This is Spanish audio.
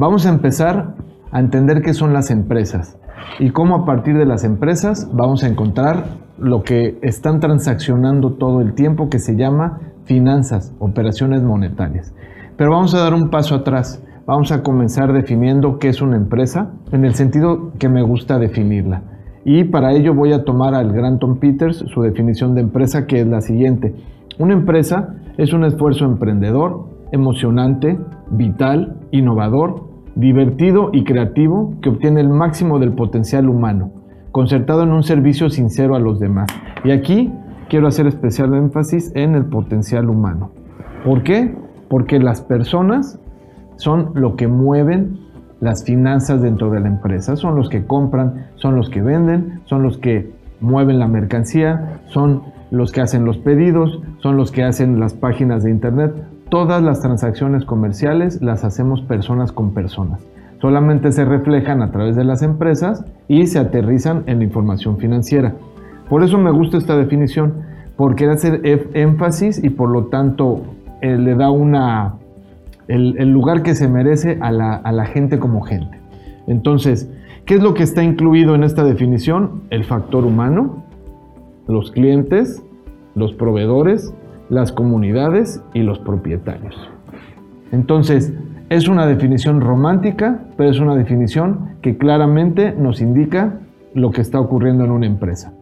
Vamos a empezar a entender qué son las empresas y cómo a partir de las empresas vamos a encontrar lo que están transaccionando todo el tiempo que se llama finanzas, operaciones monetarias. Pero vamos a dar un paso atrás. Vamos a comenzar definiendo qué es una empresa en el sentido que me gusta definirla. Y para ello voy a tomar al Granton Peters su definición de empresa que es la siguiente. Una empresa es un esfuerzo emprendedor, emocionante, vital, innovador, divertido y creativo que obtiene el máximo del potencial humano, concertado en un servicio sincero a los demás. Y aquí quiero hacer especial énfasis en el potencial humano. ¿Por qué? Porque las personas son lo que mueven las finanzas dentro de la empresa. Son los que compran, son los que venden, son los que mueven la mercancía, son los que hacen los pedidos, son los que hacen las páginas de internet. Todas las transacciones comerciales las hacemos personas con personas. Solamente se reflejan a través de las empresas y se aterrizan en la información financiera. Por eso me gusta esta definición, porque hace énfasis y por lo tanto eh, le da una el, lugar que se merece a la, gente como gente. Entonces, ¿qué es lo que está incluido en esta definición? El factor humano, los clientes, los proveedores, las comunidades y los propietarios. Entonces, es una definición romántica, pero es una definición que claramente nos indica lo que está ocurriendo en una empresa.